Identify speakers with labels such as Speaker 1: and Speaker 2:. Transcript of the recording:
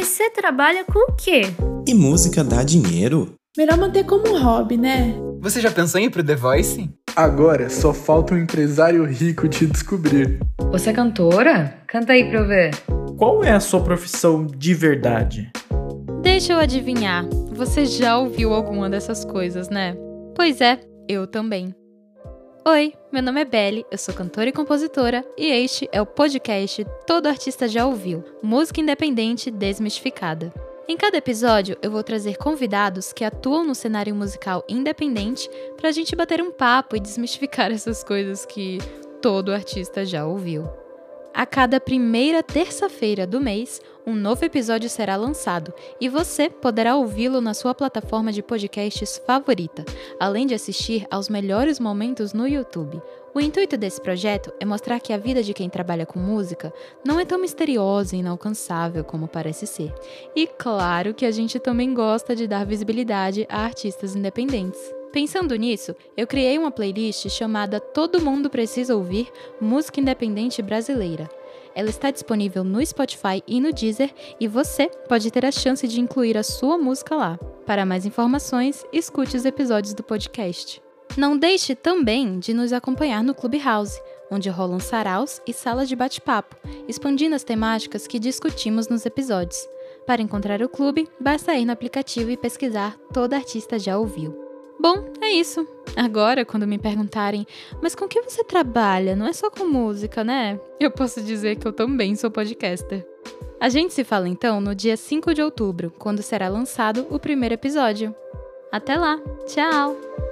Speaker 1: Mas você trabalha com o quê?
Speaker 2: E música dá dinheiro?
Speaker 3: Melhor manter como hobby, né?
Speaker 4: Você já pensou em ir pro The Voice?
Speaker 5: Agora só falta um empresário rico te descobrir.
Speaker 6: Você é cantora? Canta aí pra eu ver.
Speaker 7: Qual é a sua profissão de verdade?
Speaker 8: Deixa eu adivinhar. Você já ouviu alguma dessas coisas, né? Pois é, eu também. Oi, meu nome é Belly, eu sou cantora e compositora e este é o podcast Todo Artista Já Ouviu Música Independente Desmistificada. Em cada episódio, eu vou trazer convidados que atuam no cenário musical independente pra gente bater um papo e desmistificar essas coisas que todo artista já ouviu. A cada primeira terça-feira do mês, um novo episódio será lançado e você poderá ouvi-lo na sua plataforma de podcasts favorita, além de assistir aos melhores momentos no YouTube. O intuito desse projeto é mostrar que a vida de quem trabalha com música não é tão misteriosa e inalcançável como parece ser. E claro que a gente também gosta de dar visibilidade a artistas independentes. Pensando nisso, eu criei uma playlist chamada Todo Mundo Precisa Ouvir Música Independente Brasileira. Ela está disponível no Spotify e no Deezer e você pode ter a chance de incluir a sua música lá. Para mais informações, escute os episódios do podcast. Não deixe também de nos acompanhar no Clubhouse, onde rolam saraus e salas de bate-papo, expandindo as temáticas que discutimos nos episódios. Para encontrar o clube, basta ir no aplicativo e pesquisar Toda Artista Já Ouviu. Bom, é isso. Agora, quando me perguntarem, mas com que você trabalha? Não é só com música, né? Eu posso dizer que eu também sou podcaster. A gente se fala então no dia 5 de outubro, quando será lançado o primeiro episódio. Até lá! Tchau!